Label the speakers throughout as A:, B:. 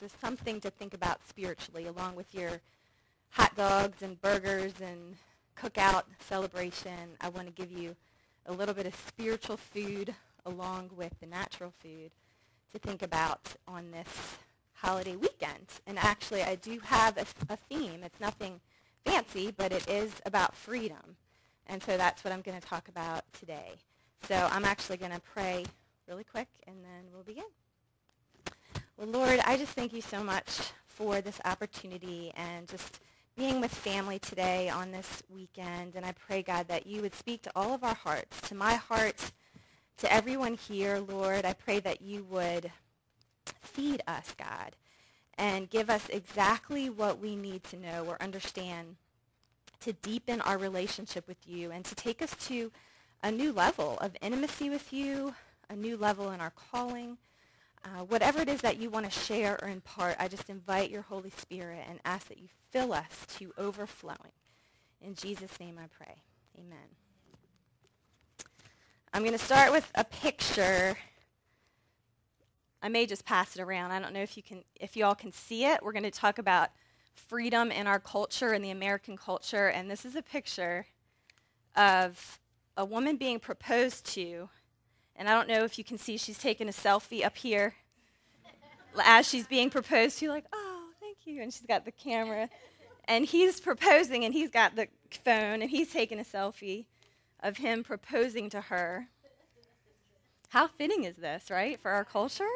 A: Just something to think about spiritually, along with your hot dogs and burgers and cookout celebration. I want to give you a little bit of spiritual food along with the natural food to think about on this holiday weekend. And actually, I do have a, a theme. It's nothing fancy, but it is about freedom. And so that's what I'm going to talk about today. So I'm actually going to pray really quick, and then we'll begin. Well, Lord, I just thank you so much for this opportunity and just being with family today on this weekend. And I pray, God, that you would speak to all of our hearts, to my heart, to everyone here, Lord. I pray that you would feed us, God, and give us exactly what we need to know or understand to deepen our relationship with you and to take us to a new level of intimacy with you, a new level in our calling. Uh, whatever it is that you want to share or impart, I just invite your Holy Spirit and ask that you fill us to overflowing. In Jesus' name I pray. Amen. I'm going to start with a picture. I may just pass it around. I don't know if you can if you all can see it. We're going to talk about freedom in our culture and the American culture and this is a picture of a woman being proposed to and I don't know if you can see she's taking a selfie up here as she's being proposed to, like, oh, thank you. And she's got the camera. And he's proposing, and he's got the phone, and he's taking a selfie of him proposing to her. How fitting is this, right, for our culture?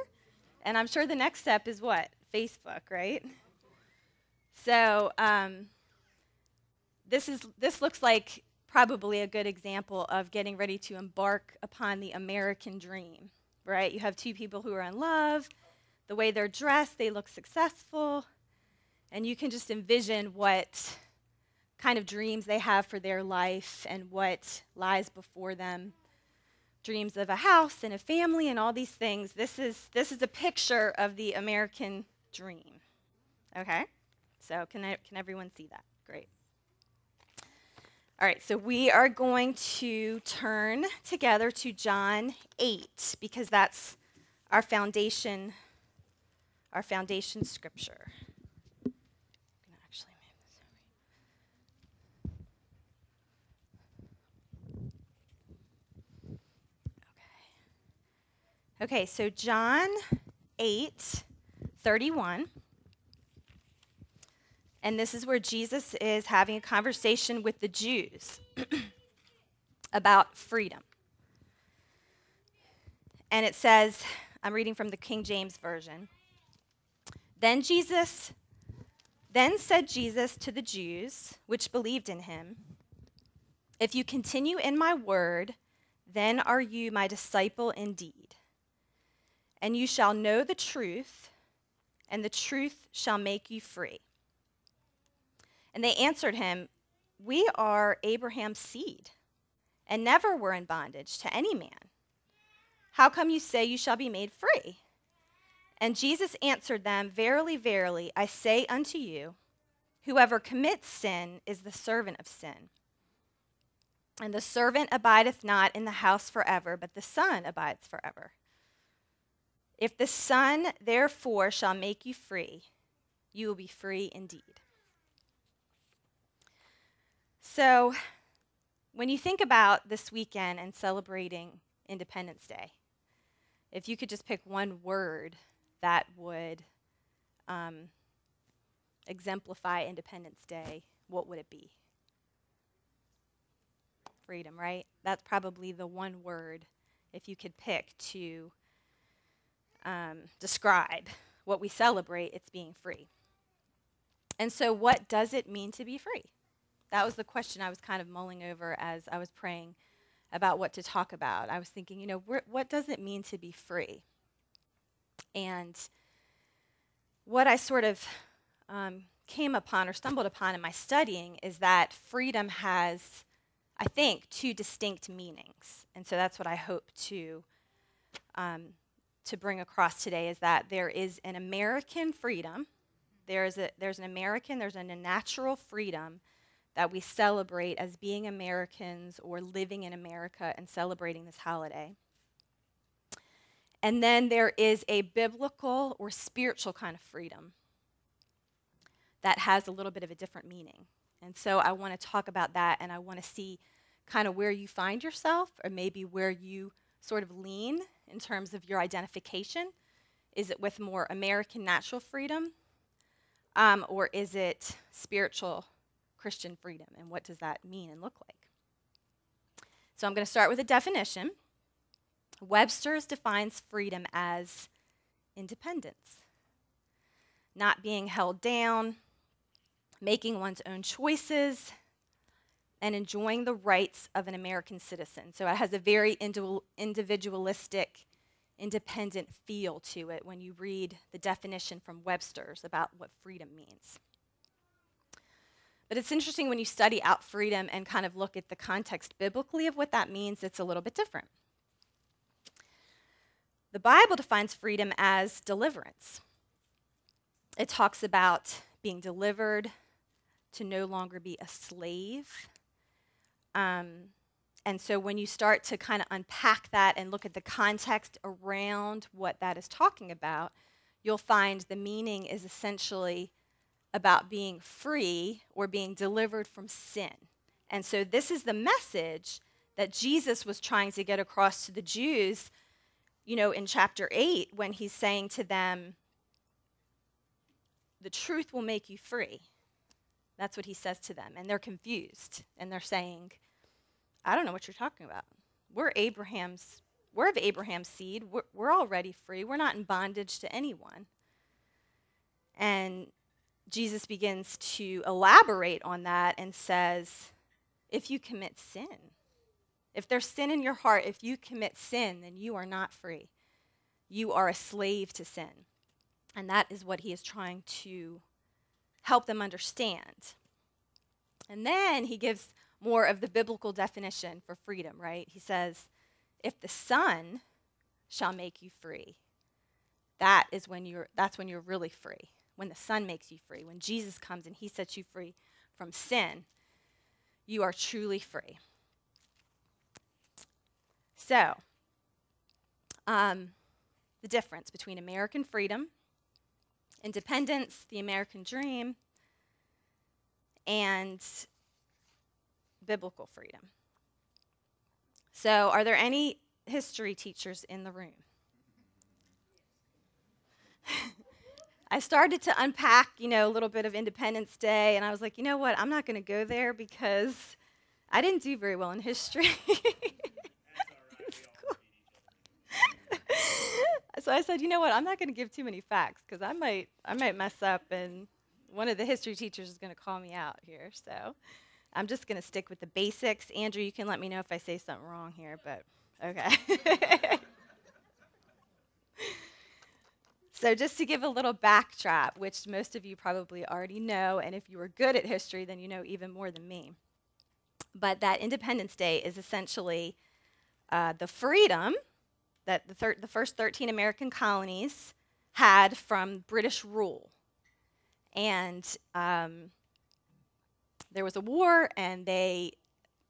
A: And I'm sure the next step is what? Facebook, right? So um, this is this looks like probably a good example of getting ready to embark upon the American dream, right? You have two people who are in love. The way they're dressed, they look successful. And you can just envision what kind of dreams they have for their life and what lies before them. Dreams of a house and a family and all these things. This is, this is a picture of the American dream. Okay? So, can, I, can everyone see that? Great. All right, so we are going to turn together to John 8 because that's our foundation our foundation scripture. Okay. So John 8 31. And this is where Jesus is having a conversation with the Jews about freedom. And it says, I'm reading from the King James Version. Then Jesus, then said Jesus to the Jews, which believed in him, If you continue in my word, then are you my disciple indeed. And you shall know the truth, and the truth shall make you free. And they answered him, We are Abraham's seed, and never were in bondage to any man. How come you say you shall be made free? And Jesus answered them, Verily, verily, I say unto you, whoever commits sin is the servant of sin. And the servant abideth not in the house forever, but the Son abides forever. If the Son therefore shall make you free, you will be free indeed. So, when you think about this weekend and celebrating Independence Day, if you could just pick one word that would um, exemplify Independence Day, what would it be? Freedom, right? That's probably the one word, if you could pick to um, describe what we celebrate, it's being free. And so, what does it mean to be free? That was the question I was kind of mulling over as I was praying about what to talk about. I was thinking, you know, wh- what does it mean to be free? And what I sort of um, came upon or stumbled upon in my studying is that freedom has, I think, two distinct meanings. And so that's what I hope to. Um, to bring across today is that there is an American freedom. There is a, there's an American, there's a natural freedom that we celebrate as being Americans or living in America and celebrating this holiday. And then there is a biblical or spiritual kind of freedom that has a little bit of a different meaning. And so I want to talk about that and I want to see kind of where you find yourself or maybe where you sort of lean in terms of your identification. Is it with more American natural freedom um, or is it spiritual Christian freedom? And what does that mean and look like? So I'm going to start with a definition. Webster's defines freedom as independence, not being held down, making one's own choices, and enjoying the rights of an American citizen. So it has a very individualistic, independent feel to it when you read the definition from Webster's about what freedom means. But it's interesting when you study out freedom and kind of look at the context biblically of what that means, it's a little bit different. The Bible defines freedom as deliverance. It talks about being delivered to no longer be a slave. Um, and so when you start to kind of unpack that and look at the context around what that is talking about, you'll find the meaning is essentially about being free or being delivered from sin. And so this is the message that Jesus was trying to get across to the Jews, you know, in chapter 8 when he's saying to them, the truth will make you free. That's what he says to them. And they're confused. And they're saying, I don't know what you're talking about. We're Abraham's, we're of Abraham's seed. We're, we're already free. We're not in bondage to anyone. And Jesus begins to elaborate on that and says, if you commit sin, if there's sin in your heart, if you commit sin, then you are not free. You are a slave to sin. And that is what he is trying to help them understand. And then he gives more of the biblical definition for freedom, right? He says, if the Son shall make you free, that is when you're that's when you're really free. When the Son makes you free, when Jesus comes and he sets you free from sin, you are truly free. So, um, the difference between American freedom independence, the American dream, and biblical freedom. So, are there any history teachers in the room? I started to unpack, you know, a little bit of Independence Day, and I was like, you know what? I'm not going to go there because I didn't do very well in history. so I said, you know what? I'm not going to give too many facts because I might, I might mess up, and one of the history teachers is going to call me out here. So I'm just going to stick with the basics. Andrew, you can let me know if I say something wrong here, but okay. so just to give a little backdrop, which most of you probably already know, and if you were good at history, then you know even more than me. But that Independence Day is essentially uh, the freedom that the, thir- the first 13 American colonies had from British rule. And um, there was a war, and they,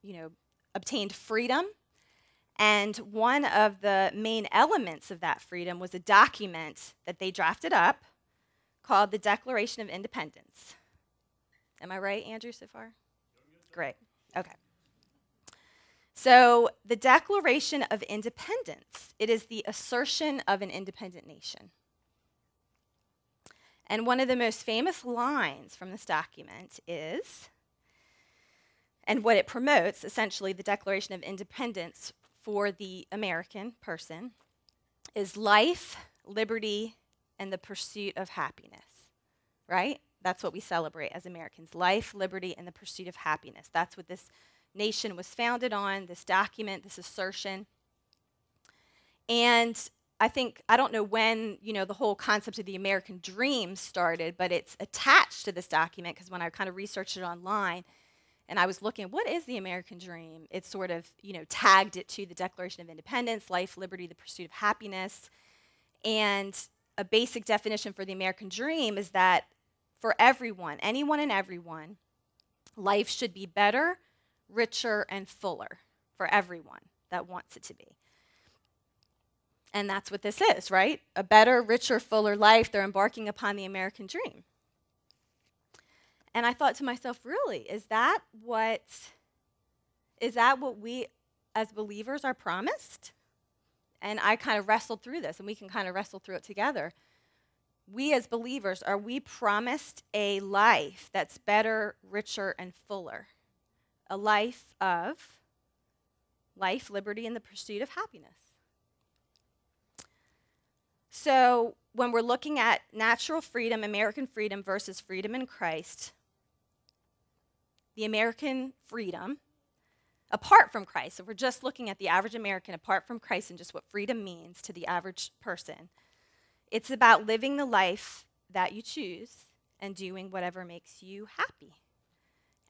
A: you know, obtained freedom. And one of the main elements of that freedom was a document that they drafted up called the Declaration of Independence. Am I right, Andrew, so far? Great. Okay. So, the Declaration of Independence, it is the assertion of an independent nation. And one of the most famous lines from this document is, and what it promotes, essentially, the Declaration of Independence for the American person, is life, liberty, and the pursuit of happiness, right? That's what we celebrate as Americans life, liberty, and the pursuit of happiness. That's what this nation was founded on, this document, this assertion. And I think, I don't know when, you know, the whole concept of the American dream started, but it's attached to this document because when I kind of researched it online and I was looking, what is the American dream? It sort of, you know, tagged it to the Declaration of Independence, life, liberty, the pursuit of happiness. And a basic definition for the American dream is that for everyone, anyone and everyone, life should be better, richer, and fuller for everyone that wants it to be. And that's what this is, right? A better, richer, fuller life. They're embarking upon the American dream. And I thought to myself, really, is that what is that what we as believers are promised? And I kind of wrestled through this, and we can kind of wrestle through it together. We as believers, are we promised a life that's better, richer, and fuller? A life of life, liberty, and the pursuit of happiness. So, when we're looking at natural freedom, American freedom versus freedom in Christ, the American freedom apart from Christ, if we're just looking at the average American apart from Christ and just what freedom means to the average person, it's about living the life that you choose and doing whatever makes you happy.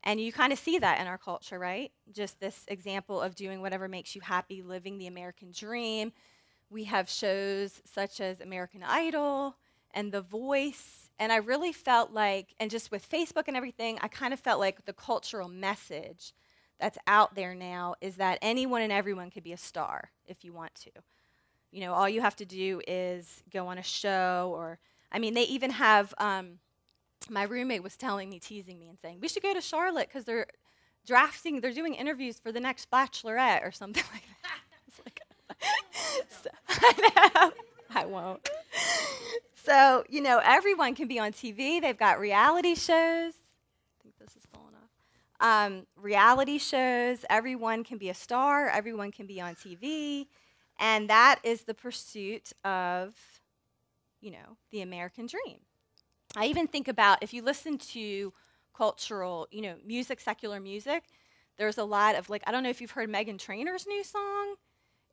A: And you kind of see that in our culture, right? Just this example of doing whatever makes you happy, living the American dream. We have shows such as American Idol and The Voice. And I really felt like, and just with Facebook and everything, I kind of felt like the cultural message that's out there now is that anyone and everyone could be a star if you want to. You know, all you have to do is go on a show, or, I mean, they even have, um, my roommate was telling me, teasing me, and saying, we should go to Charlotte because they're drafting, they're doing interviews for the next Bachelorette or something like that. like, so, I know, I won't. So, you know, everyone can be on TV. They've got reality shows I think this is falling off. um, reality shows. Everyone can be a star, everyone can be on TV. And that is the pursuit of, you know, the American dream. I even think about if you listen to cultural, you know, music, secular music, there's a lot of like, I don't know if you've heard Meghan Trainor's new song.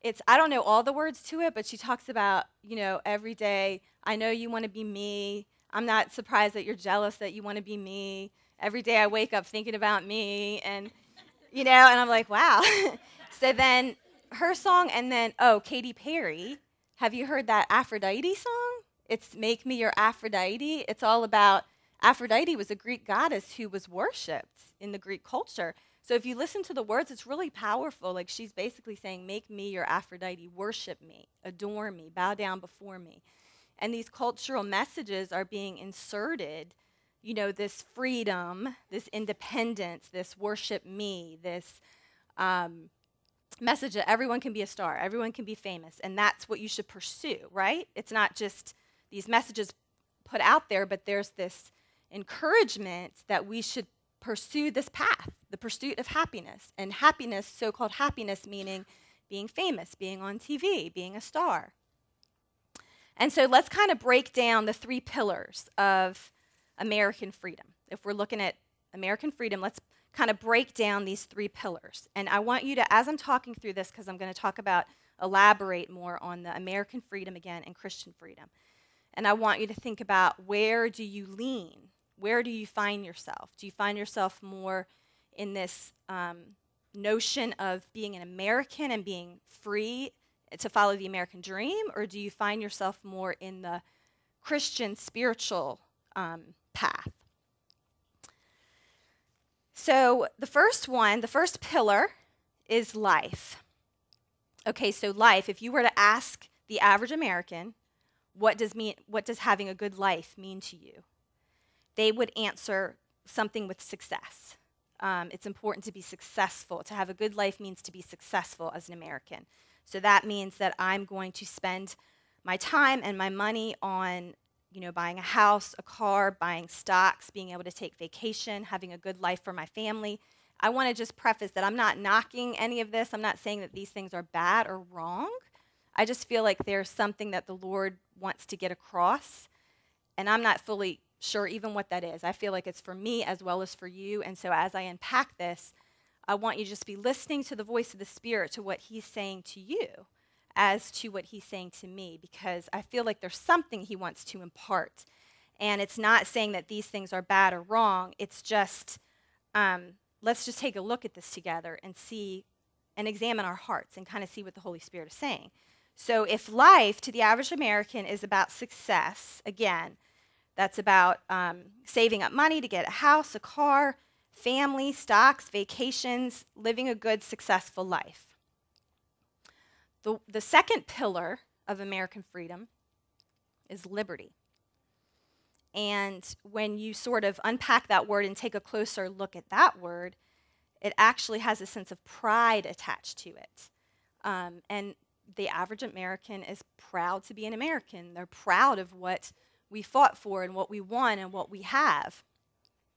A: It's, I don't know all the words to it, but she talks about, you know, every day, I know you want to be me. I'm not surprised that you're jealous that you want to be me every day I wake up thinking about me and you know, and I'm like, wow. so then her song and then oh, Katy Perry, have you heard that Aphrodite song? It's Make Me Your Aphrodite. It's all about Aphrodite was a Greek goddess who was worshipped in the Greek culture. So if you listen to the words, it's really powerful. Like she's basically saying, Make me your Aphrodite, worship me, adore me, bow down before me. And these cultural messages are being inserted you know, this freedom, this independence, this worship me, this um, message that everyone can be a star, everyone can be famous, and that's what you should pursue, right? It's not just these messages put out there, but there's this encouragement that we should pursue this path, the pursuit of happiness. And happiness, so called happiness, meaning being famous, being on TV, being a star. And so let's kind of break down the three pillars of American freedom. If we're looking at American freedom, let's kind of break down these three pillars. And I want you to, as I'm talking through this, because I'm going to talk about, elaborate more on the American freedom again and Christian freedom. And I want you to think about where do you lean? Where do you find yourself? Do you find yourself more in this um, notion of being an American and being free to follow the American dream? Or do you find yourself more in the Christian spiritual um, path. So, the first one, the first pillar is life. Okay, so life, if you were to ask the average American, what does, mean, what does having a good life mean to you? They would answer something with success. Um, it's important to be successful. To have a good life means to be successful as an American. So that means that I'm going to spend my time and my money on you know, buying a house, a car, buying stocks, being able to take vacation, having a good life for my family. I want to just preface that I'm not knocking any of this. I'm not saying that these things are bad or wrong. I just feel like there's something that the Lord wants to get across, and I'm not fully sure even what that is. I feel like it's for me as well as for you. And so as I unpack this, I want you to just be listening to the voice of the Spirit, to what He's saying to you as to what he's saying to me because I feel like there's something he wants to impart. And it's not saying that these things are bad or wrong, it's just um, let's just take a look at this together and see and examine our hearts and kind of see what the Holy Spirit is saying. So, if life to the average American is about success, again, that's about um, saving up money to get a house, a car, family, stocks, vacations, living a good, successful life. The, the second pillar of American freedom is liberty. And when you sort of unpack that word and take a closer look at that word, it actually has a sense of pride attached to it. Um, and the average American is proud to be an American. They're proud of what we fought for and what we won and what we have.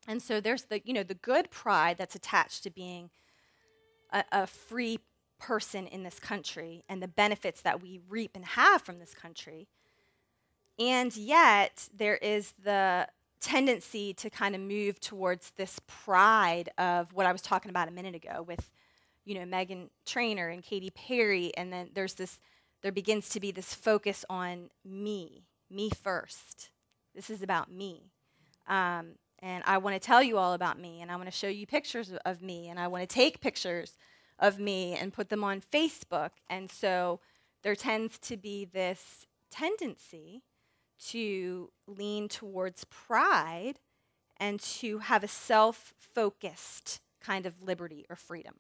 A: And so there's the, you know, the good pride that's attached to being a, a free person in this country and the benefits that we reap and have from this country. And yet, there is the tendency to kind of move towards this pride of what I was talking about a minute ago with, you know, Meghan Trainor and Katy Perry. And then there's this, there begins to be this focus on me, me first. This is about me. Um, and I want to tell you all about me, and I want to show you pictures of me, and I want to take pictures of me and put them on Facebook. And so there tends to be this tendency to lean towards pride and to have a self focused kind of liberty or freedom.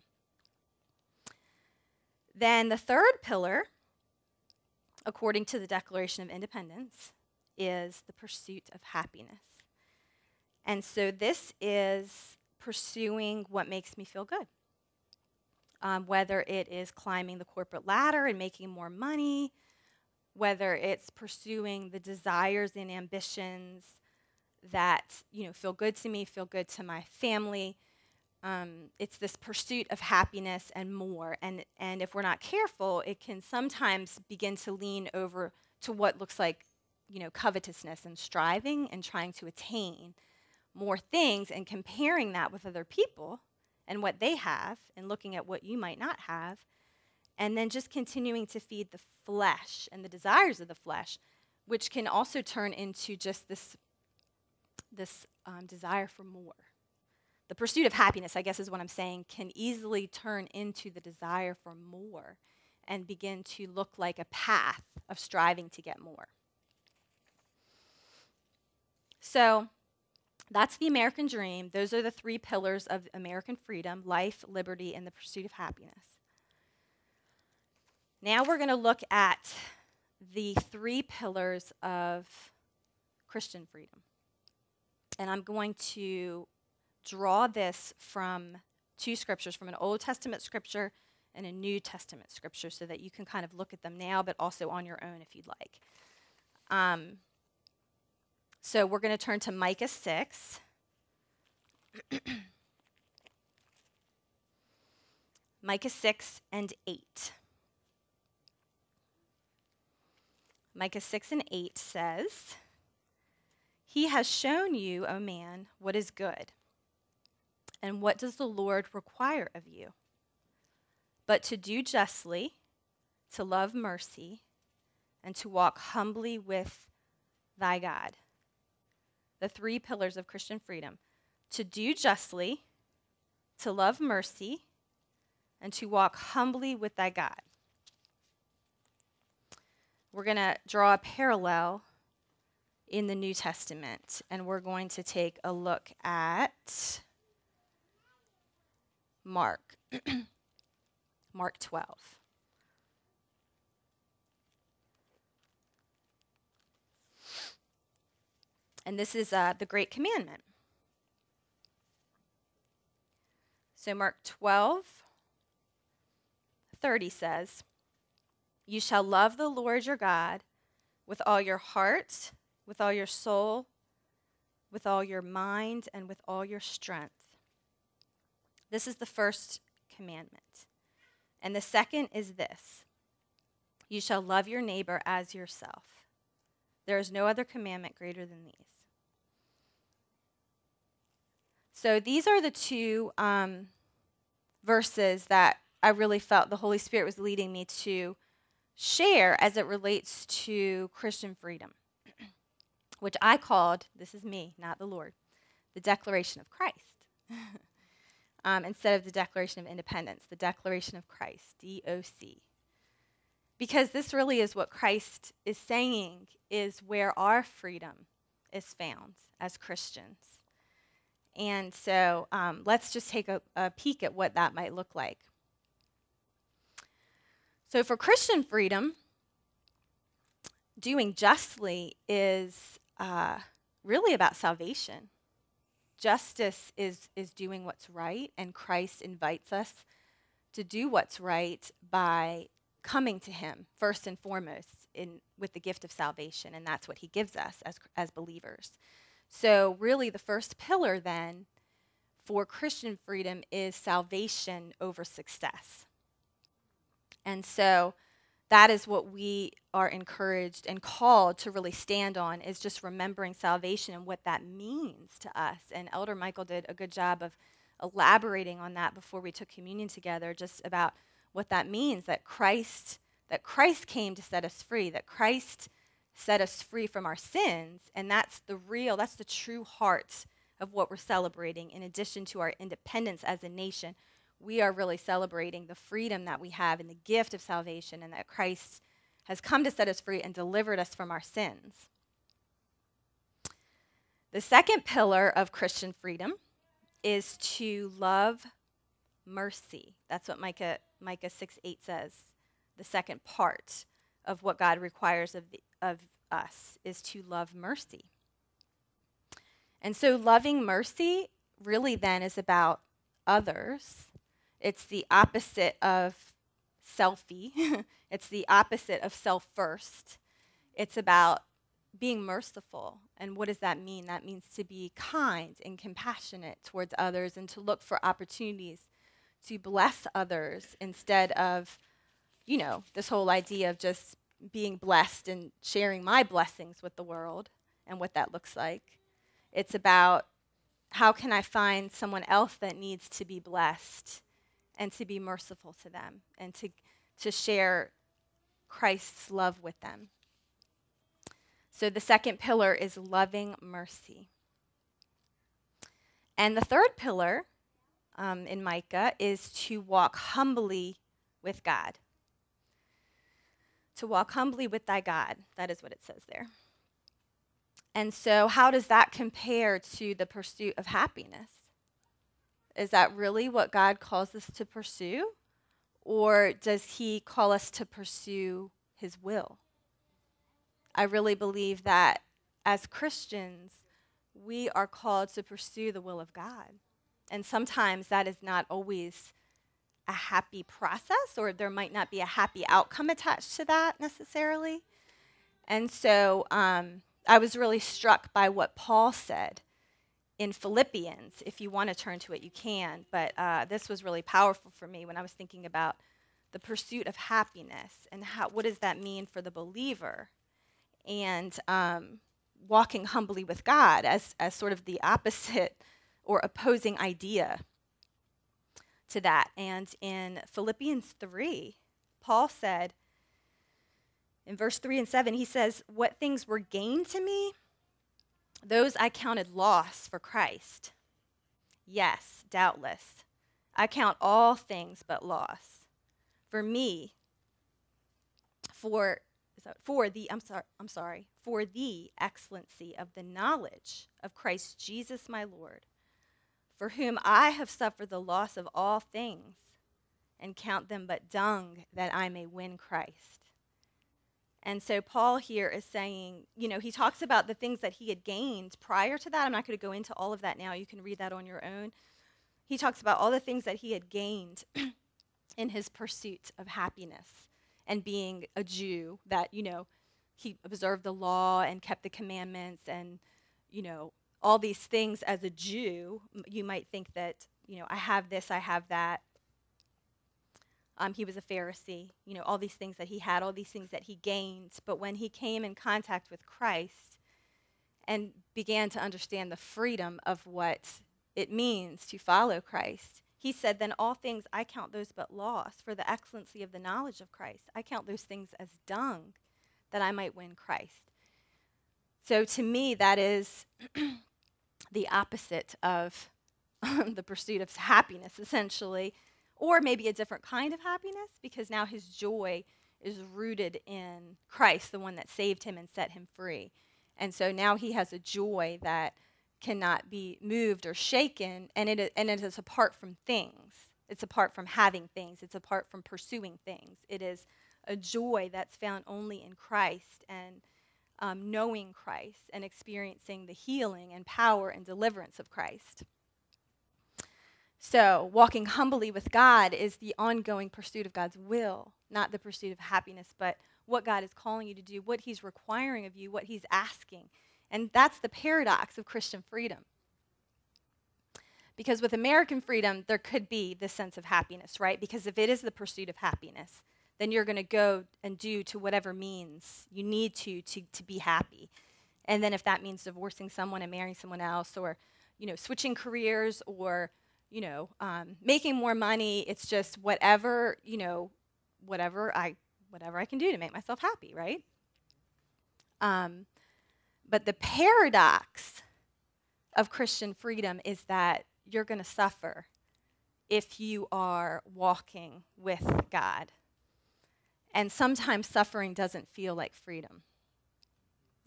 A: Then the third pillar, according to the Declaration of Independence, is the pursuit of happiness. And so this is pursuing what makes me feel good. Um, whether it is climbing the corporate ladder and making more money, whether it's pursuing the desires and ambitions that you know feel good to me, feel good to my family. Um, it's this pursuit of happiness and more. And and if we're not careful, it can sometimes begin to lean over to what looks like you know covetousness and striving and trying to attain more things and comparing that with other people and what they have and looking at what you might not have and then just continuing to feed the flesh and the desires of the flesh, which can also turn into just this, this um, desire for more. The pursuit of happiness, I guess, is what I'm saying, can easily turn into the desire for more and begin to look like a path of striving to get more. So, that's the American dream. Those are the three pillars of American freedom life, liberty, and the pursuit of happiness. Now we're going to look at the three pillars of Christian freedom. And I'm going to draw this from two scriptures from an Old Testament scripture and a New Testament scripture so that you can kind of look at them now, but also on your own if you'd like. Um, so we're going to turn to Micah 6. Micah 6 and 8. Micah 6 and 8 says, He has shown you, O man, what is good. And what does the Lord require of you? But to do justly, to love mercy, and to walk humbly with thy God. The three pillars of Christian freedom to do justly, to love mercy, and to walk humbly with thy God we're going to draw a parallel in the New Testament, and we're going to take a look at Mark, Mark 12. And this is uh, the Great Commandment. So, Mark 12, 30 says, you shall love the Lord your God with all your heart, with all your soul, with all your mind, and with all your strength. This is the first commandment. And the second is this You shall love your neighbor as yourself. There is no other commandment greater than these. So these are the two um, verses that I really felt the Holy Spirit was leading me to share as it relates to Christian freedom, which I called, this is me, not the Lord, the Declaration of Christ. um, instead of the Declaration of Independence, the Declaration of Christ, DOC. Because this really is what Christ is saying is where our freedom is found as Christians. And so um, let's just take a, a peek at what that might look like. So, for Christian freedom, doing justly is uh, really about salvation. Justice is, is doing what's right, and Christ invites us to do what's right by coming to Him first and foremost in, with the gift of salvation, and that's what He gives us as, as believers. So, really, the first pillar then for Christian freedom is salvation over success. And so, that is what we are encouraged and called to really stand on is just remembering salvation and what that means to us. And Elder Michael did a good job of elaborating on that before we took communion together, just about what that means that Christ that Christ came to set us free, that Christ set us free from our sins, and that's the real, that's the true heart of what we're celebrating in addition to our independence as a nation we are really celebrating the freedom that we have in the gift of salvation and that Christ has come to set us free and delivered us from our sins. The second pillar of Christian freedom is to love mercy. That's what Micah, Micah 6 8 says. The second part of what God requires of, the, of us is to love mercy. And so, loving mercy really then is about others it's the opposite of selfie. it's the opposite of self first. It's about being merciful. And what does that mean? That means to be kind and compassionate towards others and to look for opportunities to bless others instead of, you know, this whole idea of just being blessed and sharing my blessings with the world and what that looks like. It's about how can I find someone else that needs to be blessed and to be merciful to them and to, to share Christ's love with them. So the second pillar is loving mercy. And the third pillar um, in Micah is to walk humbly with God. To walk humbly with thy God. That is what it says there. And so, how does that compare to the pursuit of happiness? Is that really what God calls us to pursue? Or does He call us to pursue His will? I really believe that as Christians, we are called to pursue the will of God. And sometimes that is not always a happy process, or there might not be a happy outcome attached to that necessarily. And so um, I was really struck by what Paul said in Philippians. If you want to turn to it, you can. But uh, this was really powerful for me when I was thinking about the pursuit of happiness and how, what does that mean for the believer, and um, walking humbly with God as, as sort of the opposite or opposing idea to that. And in Philippians 3, Paul said, in verse 3 and 7, he says, What things were gained to me, those I counted loss for Christ. Yes, doubtless. I count all things but loss. For me, for for the I'm sorry, I'm sorry, for the excellency of the knowledge of Christ Jesus my Lord, for whom I have suffered the loss of all things, and count them but dung that I may win Christ and so Paul here is saying, you know, he talks about the things that he had gained prior to that. I'm not going to go into all of that now. You can read that on your own. He talks about all the things that he had gained in his pursuit of happiness and being a Jew, that, you know, he observed the law and kept the commandments and, you know, all these things as a Jew. You might think that, you know, I have this, I have that. Um, he was a Pharisee, you know, all these things that he had, all these things that he gained. But when he came in contact with Christ and began to understand the freedom of what it means to follow Christ, he said, Then all things I count those but loss for the excellency of the knowledge of Christ. I count those things as dung that I might win Christ. So to me, that is the opposite of the pursuit of happiness, essentially or maybe a different kind of happiness because now his joy is rooted in Christ, the one that saved him and set him free. And so now he has a joy that cannot be moved or shaken, and it, and it is apart from things. It's apart from having things, it's apart from pursuing things. It is a joy that's found only in Christ and um, knowing Christ and experiencing the healing and power and deliverance of Christ. So, walking humbly with God is the ongoing pursuit of God's will, not the pursuit of happiness, but what God is calling you to do, what He's requiring of you, what He's asking. And that's the paradox of Christian freedom. Because with American freedom, there could be this sense of happiness, right? Because if it is the pursuit of happiness, then you're going to go and do to whatever means you need to, to to be happy. And then if that means divorcing someone and marrying someone else, or you know, switching careers, or you know, um, making more money, it's just whatever you know, whatever I whatever I can do to make myself happy, right? Um, but the paradox of Christian freedom is that you're going to suffer if you are walking with God. And sometimes suffering doesn't feel like freedom.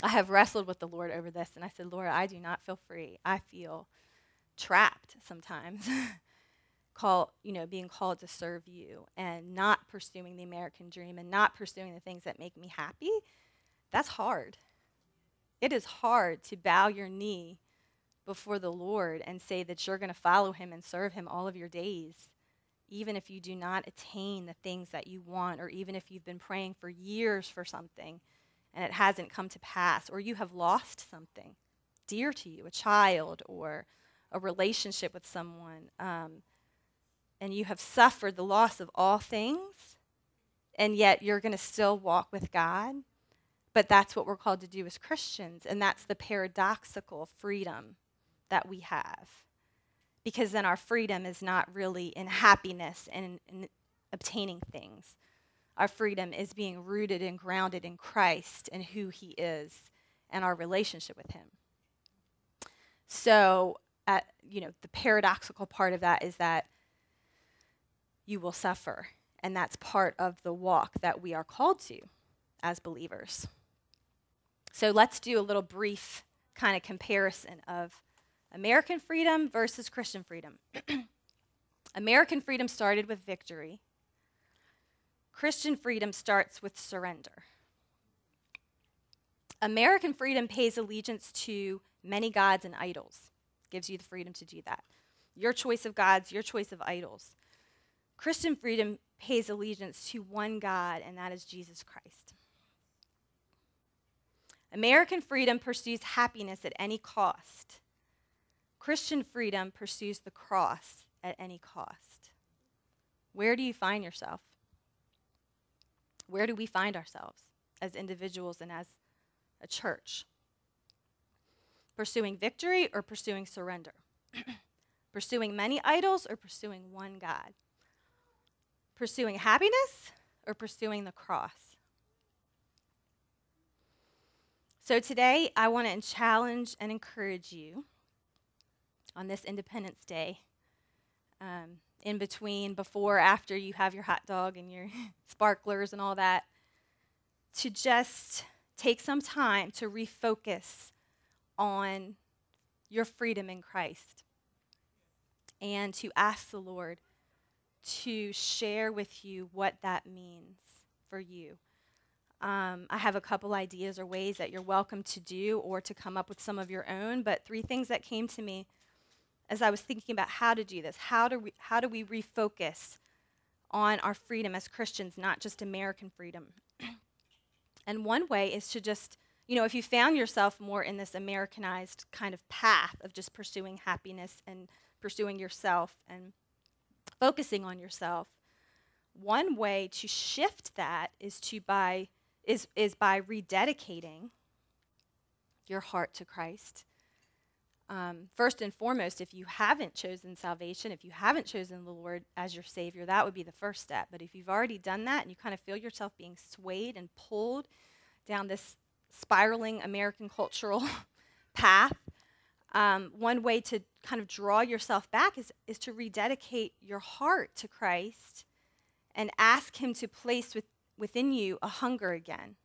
A: I have wrestled with the Lord over this, and I said, Lord, I do not feel free. I feel trapped sometimes. Call, you know, being called to serve you and not pursuing the American dream and not pursuing the things that make me happy, that's hard. It is hard to bow your knee before the Lord and say that you're going to follow him and serve him all of your days, even if you do not attain the things that you want, or even if you've been praying for years for something and it hasn't come to pass, or you have lost something dear to you, a child or a relationship with someone, um, and you have suffered the loss of all things, and yet you're going to still walk with God. But that's what we're called to do as Christians, and that's the paradoxical freedom that we have. Because then our freedom is not really in happiness and in, in obtaining things. Our freedom is being rooted and grounded in Christ and who He is and our relationship with Him. So, at, you know, the paradoxical part of that is that you will suffer, and that's part of the walk that we are called to as believers. So, let's do a little brief kind of comparison of American freedom versus Christian freedom. American freedom started with victory. Christian freedom starts with surrender. American freedom pays allegiance to many gods and idols, gives you the freedom to do that. Your choice of gods, your choice of idols. Christian freedom pays allegiance to one God, and that is Jesus Christ. American freedom pursues happiness at any cost. Christian freedom pursues the cross at any cost. Where do you find yourself? Where do we find ourselves as individuals and as a church? Pursuing victory or pursuing surrender? pursuing many idols or pursuing one God? Pursuing happiness or pursuing the cross? So today, I want to challenge and encourage you on this Independence Day. Um, in between, before, after you have your hot dog and your sparklers and all that, to just take some time to refocus on your freedom in Christ and to ask the Lord to share with you what that means for you. Um, I have a couple ideas or ways that you're welcome to do or to come up with some of your own, but three things that came to me as I was thinking about how to do this. How do we, how do we refocus on our freedom as Christians, not just American freedom? and one way is to just, you know, if you found yourself more in this Americanized kind of path of just pursuing happiness and pursuing yourself and focusing on yourself, one way to shift that is to by is is by rededicating your heart to Christ um, first and foremost, if you haven't chosen salvation, if you haven't chosen the Lord as your Savior, that would be the first step. But if you've already done that and you kind of feel yourself being swayed and pulled down this spiraling American cultural path, um, one way to kind of draw yourself back is, is to rededicate your heart to Christ and ask Him to place with, within you a hunger again,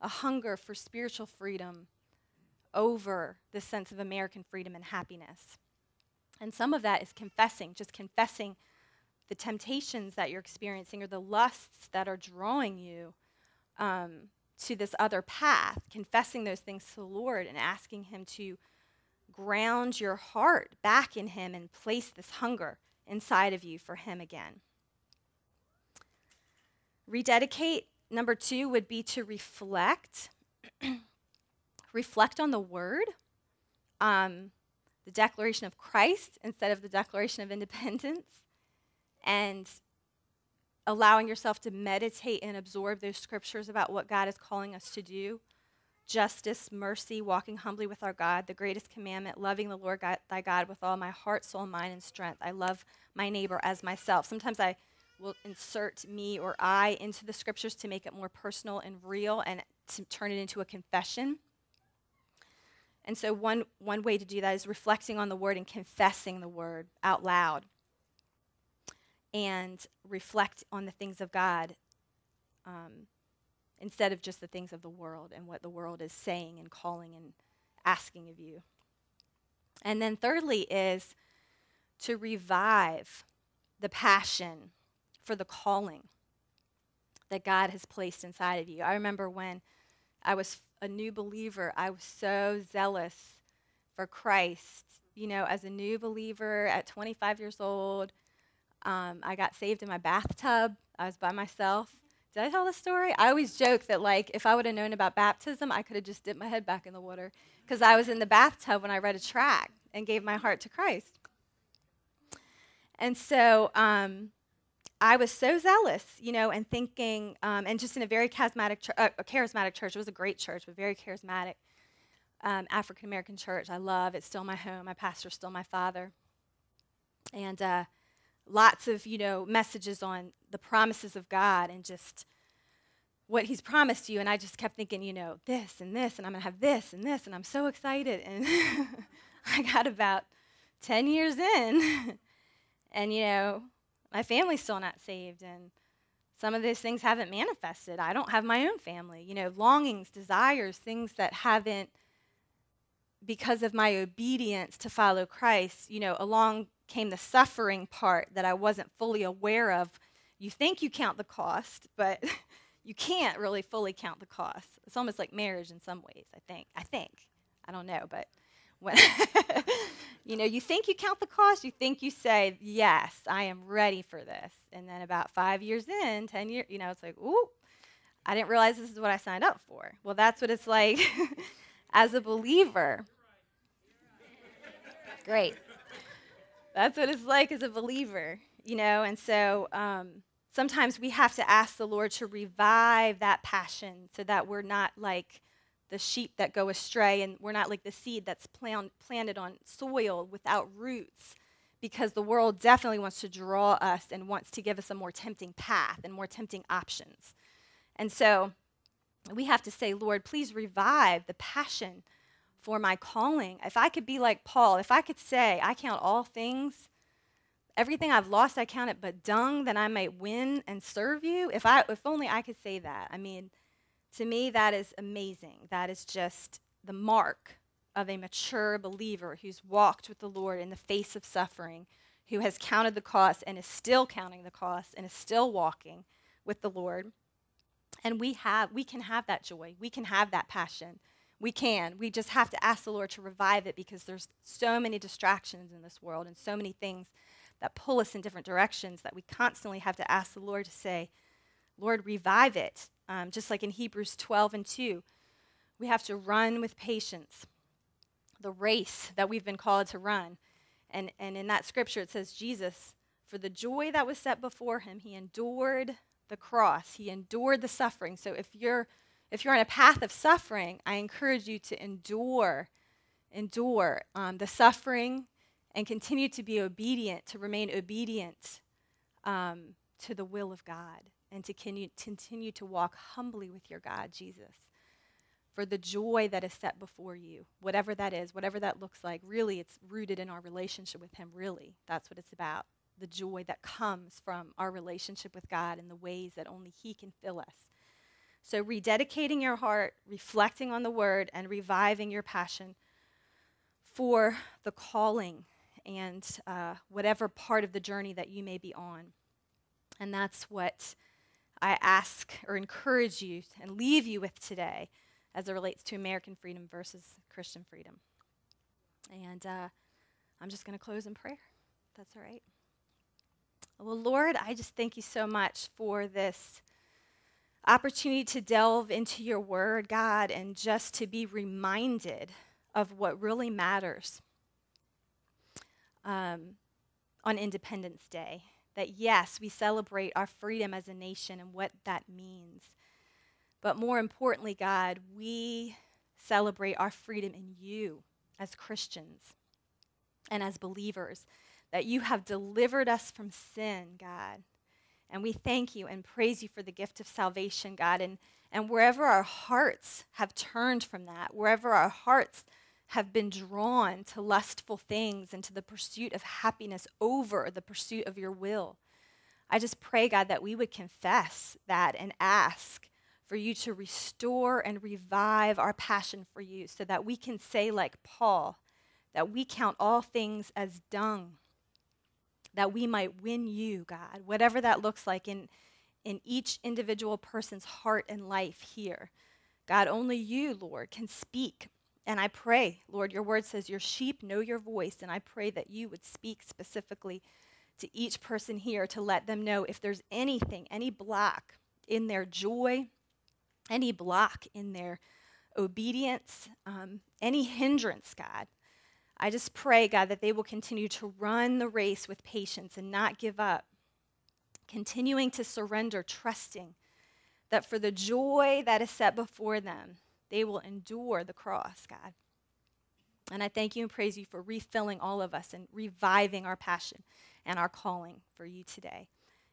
A: a hunger for spiritual freedom over the sense of American freedom and happiness. And some of that is confessing, just confessing the temptations that you're experiencing or the lusts that are drawing you um, to this other path, confessing those things to the Lord and asking Him to ground your heart back in Him and place this hunger inside of you for Him again. Rededicate, number two, would be to reflect. reflect on the Word, um, the declaration of Christ instead of the Declaration of Independence, and allowing yourself to meditate and absorb those scriptures about what God is calling us to do justice, mercy, walking humbly with our God, the greatest commandment, loving the Lord God, thy God with all my heart, soul, mind, and strength. I love my neighbor as myself. Sometimes I will insert me or I into the scriptures to make it more personal and real and to turn it into a confession. And so, one, one way to do that is reflecting on the word and confessing the word out loud and reflect on the things of God um, instead of just the things of the world and what the world is saying and calling and asking of you. And then, thirdly, is to revive the passion for the calling that God has placed inside of you. I remember when I was a new believer, I was so zealous for Christ. You know, as a new believer at 25 years old, um, I got saved in my bathtub. I was by myself. Did I tell the story? I always joke that, like, if I would have known about baptism, I could have just dipped my head back in the water because I was in the bathtub when I read a tract and gave my heart to Christ. And so um, I was so zealous, you know, and thinking, um, and just in a very charismatic, ch- uh, a charismatic church. It was a great church, but very charismatic um, African American church. I love. It's still my home. My pastor's still my father. And uh, lots of, you know, messages on the promises of God and just what he's promised you. And I just kept thinking, you know, this and this, and I'm going to have this and this, and I'm so excited. And I got about 10 years in, and, you know, my family's still not saved. And some of those things haven't manifested. I don't have my own family, you know, longings, desires, things that haven't, because of my obedience to follow Christ, you know, along came the suffering part that I wasn't fully aware of. You think you count the cost, but you can't really fully count the cost. It's almost like marriage in some ways, I think. I think. I don't know, but when you know, you think you count the cost, you think you say, "Yes, I am ready for this." And then about 5 years in, 10 years, you know, it's like, "Ooh, I didn't realize this is what I signed up for." Well, that's what it's like as a believer. Great. That's what it's like as a believer, you know? And so um, sometimes we have to ask the Lord to revive that passion so that we're not like the sheep that go astray and we're not like the seed that's plant, planted on soil without roots because the world definitely wants to draw us and wants to give us a more tempting path and more tempting options. And so we have to say, Lord, please revive the passion for my calling. If I could be like Paul, if I could say, I count all things, everything I've lost, I count it but dung, that I might win and serve you. If I if only I could say that. I mean, to me that is amazing. That is just the mark of a mature believer who's walked with the Lord in the face of suffering, who has counted the cost and is still counting the cost and is still walking with the Lord. And we have we can have that joy. We can have that passion we can. We just have to ask the Lord to revive it because there's so many distractions in this world and so many things that pull us in different directions that we constantly have to ask the Lord to say, Lord, revive it. Um, just like in Hebrews 12 and 2, we have to run with patience the race that we've been called to run. And, and in that scripture, it says, Jesus, for the joy that was set before him, he endured the cross, he endured the suffering. So if you're if you're on a path of suffering, I encourage you to endure, endure um, the suffering and continue to be obedient, to remain obedient um, to the will of God and to continue, to walk humbly with your God, Jesus, for the joy that is set before you, whatever that is, whatever that looks like. Really, it's rooted in our relationship with Him, really. That's what it's about. The joy that comes from our relationship with God and the ways that only He can fill us. So, rededicating your heart, reflecting on the word, and reviving your passion for the calling and uh, whatever part of the journey that you may be on. And that's what I ask or encourage you and leave you with today as it relates to American freedom versus Christian freedom. And uh, I'm just going to close in prayer. That's all right. Well, Lord, I just thank you so much for this opportunity to delve into your word, God, and just to be reminded of what really matters um, on Independence Day. That yes, we celebrate our freedom as a nation and what that means. But more importantly, God, we celebrate our freedom in you as Christians and as believers. That you have delivered us from sin, God. And we thank you and praise you for the gift of salvation, God. And, and wherever our hearts have turned from that, wherever our hearts have been drawn to lustful things and to the pursuit of happiness over the pursuit of your will. I just pray, God, that we would confess that and ask for you to restore and revive our passion for you so that we can say, like Paul, that we count all things as dung, that we might win you, God, whatever that looks like in, in each individual person's heart and life here. God, only you, Lord, can speak and I pray, Lord, your word says your sheep know your voice, and I pray that you would speak specifically to each person here to let them know if there's anything, any block in their joy, any block in their obedience, um, any hindrance, God. I just pray, God, that they will continue to run the race with patience and not give up, continuing to surrender, trusting that for the joy that is set before them, they will endure the cross, God. And I thank you and praise you for refilling all of us and reviving our passion and our calling for you today.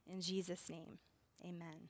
A: In Jesus' name, amen.